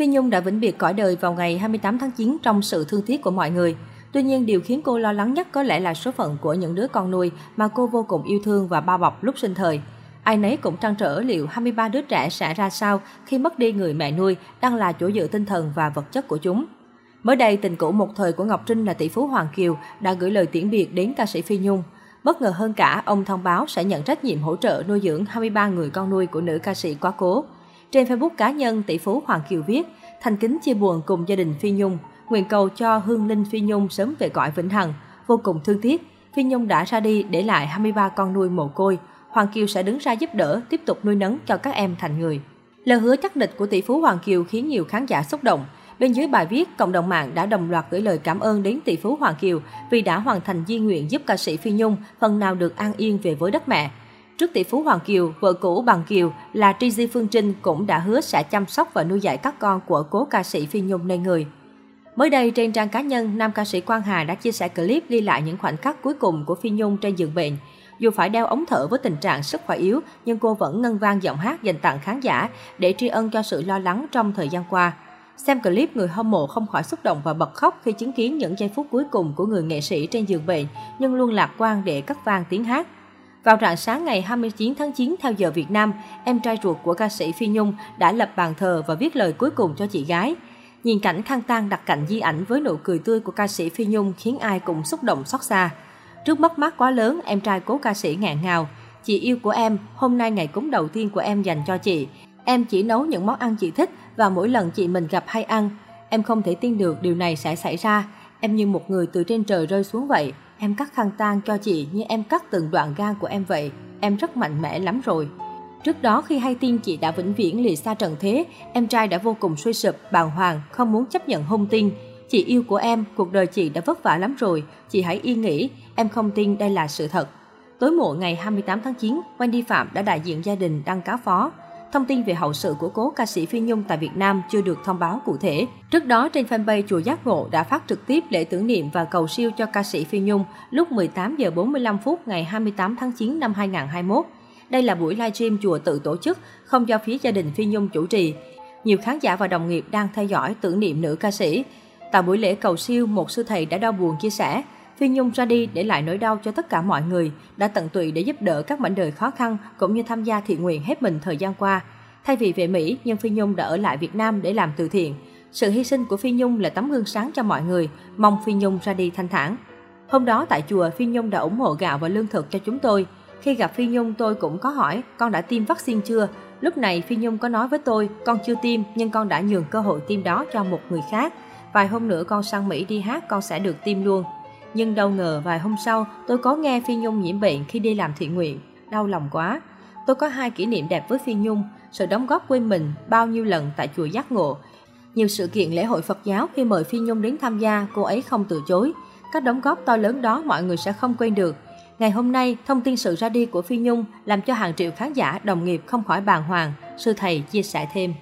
Phi Nhung đã vĩnh biệt cõi đời vào ngày 28 tháng 9 trong sự thương tiếc của mọi người. Tuy nhiên, điều khiến cô lo lắng nhất có lẽ là số phận của những đứa con nuôi mà cô vô cùng yêu thương và bao bọc lúc sinh thời. Ai nấy cũng trăn trở liệu 23 đứa trẻ sẽ ra sao khi mất đi người mẹ nuôi đang là chỗ dựa tinh thần và vật chất của chúng. Mới đây, tình cũ một thời của Ngọc Trinh là tỷ phú Hoàng Kiều đã gửi lời tiễn biệt đến ca sĩ Phi Nhung. Bất ngờ hơn cả, ông thông báo sẽ nhận trách nhiệm hỗ trợ nuôi dưỡng 23 người con nuôi của nữ ca sĩ quá cố. Trên Facebook cá nhân, tỷ phú Hoàng Kiều viết, thành kính chia buồn cùng gia đình Phi Nhung, nguyện cầu cho hương linh Phi Nhung sớm về cõi vĩnh hằng. Vô cùng thương tiếc, Phi Nhung đã ra đi để lại 23 con nuôi mồ côi. Hoàng Kiều sẽ đứng ra giúp đỡ, tiếp tục nuôi nấng cho các em thành người. Lời hứa chắc địch của tỷ phú Hoàng Kiều khiến nhiều khán giả xúc động. Bên dưới bài viết, cộng đồng mạng đã đồng loạt gửi lời cảm ơn đến tỷ phú Hoàng Kiều vì đã hoàn thành di nguyện giúp ca sĩ Phi Nhung phần nào được an yên về với đất mẹ. Trước tỷ phú Hoàng Kiều, vợ cũ Bằng Kiều là Tri Di Phương Trinh cũng đã hứa sẽ chăm sóc và nuôi dạy các con của cố ca sĩ Phi Nhung nơi người. Mới đây, trên trang cá nhân, nam ca sĩ Quang Hà đã chia sẻ clip ghi lại những khoảnh khắc cuối cùng của Phi Nhung trên giường bệnh. Dù phải đeo ống thở với tình trạng sức khỏe yếu, nhưng cô vẫn ngân vang giọng hát dành tặng khán giả để tri ân cho sự lo lắng trong thời gian qua. Xem clip, người hâm mộ không khỏi xúc động và bật khóc khi chứng kiến những giây phút cuối cùng của người nghệ sĩ trên giường bệnh, nhưng luôn lạc quan để cất vang tiếng hát. Vào rạng sáng ngày 29 tháng 9 theo giờ Việt Nam, em trai ruột của ca sĩ Phi Nhung đã lập bàn thờ và viết lời cuối cùng cho chị gái. Nhìn cảnh khang tang đặt cạnh di ảnh với nụ cười tươi của ca sĩ Phi Nhung khiến ai cũng xúc động xót xa. Trước mất mát quá lớn, em trai cố ca sĩ ngạn ngào. Chị yêu của em, hôm nay ngày cúng đầu tiên của em dành cho chị. Em chỉ nấu những món ăn chị thích và mỗi lần chị mình gặp hay ăn. Em không thể tin được điều này sẽ xảy ra. Em như một người từ trên trời rơi xuống vậy. Em cắt khăn tang cho chị như em cắt từng đoạn gan của em vậy. Em rất mạnh mẽ lắm rồi. Trước đó khi hay tin chị đã vĩnh viễn lìa xa trần thế, em trai đã vô cùng suy sụp, bàng hoàng, không muốn chấp nhận hôn tin. Chị yêu của em, cuộc đời chị đã vất vả lắm rồi, chị hãy yên nghỉ, em không tin đây là sự thật. Tối muộn ngày 28 tháng 9, Wendy Phạm đã đại diện gia đình đăng cáo phó. Thông tin về hậu sự của cố ca sĩ Phi Nhung tại Việt Nam chưa được thông báo cụ thể. Trước đó, trên fanpage Chùa Giác Ngộ đã phát trực tiếp lễ tưởng niệm và cầu siêu cho ca sĩ Phi Nhung lúc 18 giờ 45 phút ngày 28 tháng 9 năm 2021. Đây là buổi livestream chùa tự tổ chức, không do phía gia đình Phi Nhung chủ trì. Nhiều khán giả và đồng nghiệp đang theo dõi tưởng niệm nữ ca sĩ. Tại buổi lễ cầu siêu, một sư thầy đã đau buồn chia sẻ, Phi Nhung ra đi để lại nỗi đau cho tất cả mọi người, đã tận tụy để giúp đỡ các mảnh đời khó khăn cũng như tham gia thiện nguyện hết mình thời gian qua. Thay vì về Mỹ, nhưng Phi Nhung đã ở lại Việt Nam để làm từ thiện. Sự hy sinh của Phi Nhung là tấm gương sáng cho mọi người, mong Phi Nhung ra đi thanh thản. Hôm đó tại chùa, Phi Nhung đã ủng hộ gạo và lương thực cho chúng tôi. Khi gặp Phi Nhung tôi cũng có hỏi, con đã tiêm vaccine chưa? Lúc này Phi Nhung có nói với tôi, con chưa tiêm nhưng con đã nhường cơ hội tiêm đó cho một người khác. Vài hôm nữa con sang Mỹ đi hát con sẽ được tiêm luôn. Nhưng đâu ngờ vài hôm sau tôi có nghe Phi Nhung nhiễm bệnh khi đi làm thiện nguyện. Đau lòng quá. Tôi có hai kỷ niệm đẹp với Phi Nhung, sự đóng góp quên mình bao nhiêu lần tại chùa Giác Ngộ. Nhiều sự kiện lễ hội Phật giáo khi mời Phi Nhung đến tham gia, cô ấy không từ chối. Các đóng góp to lớn đó mọi người sẽ không quên được. Ngày hôm nay, thông tin sự ra đi của Phi Nhung làm cho hàng triệu khán giả, đồng nghiệp không khỏi bàng hoàng, sư thầy chia sẻ thêm.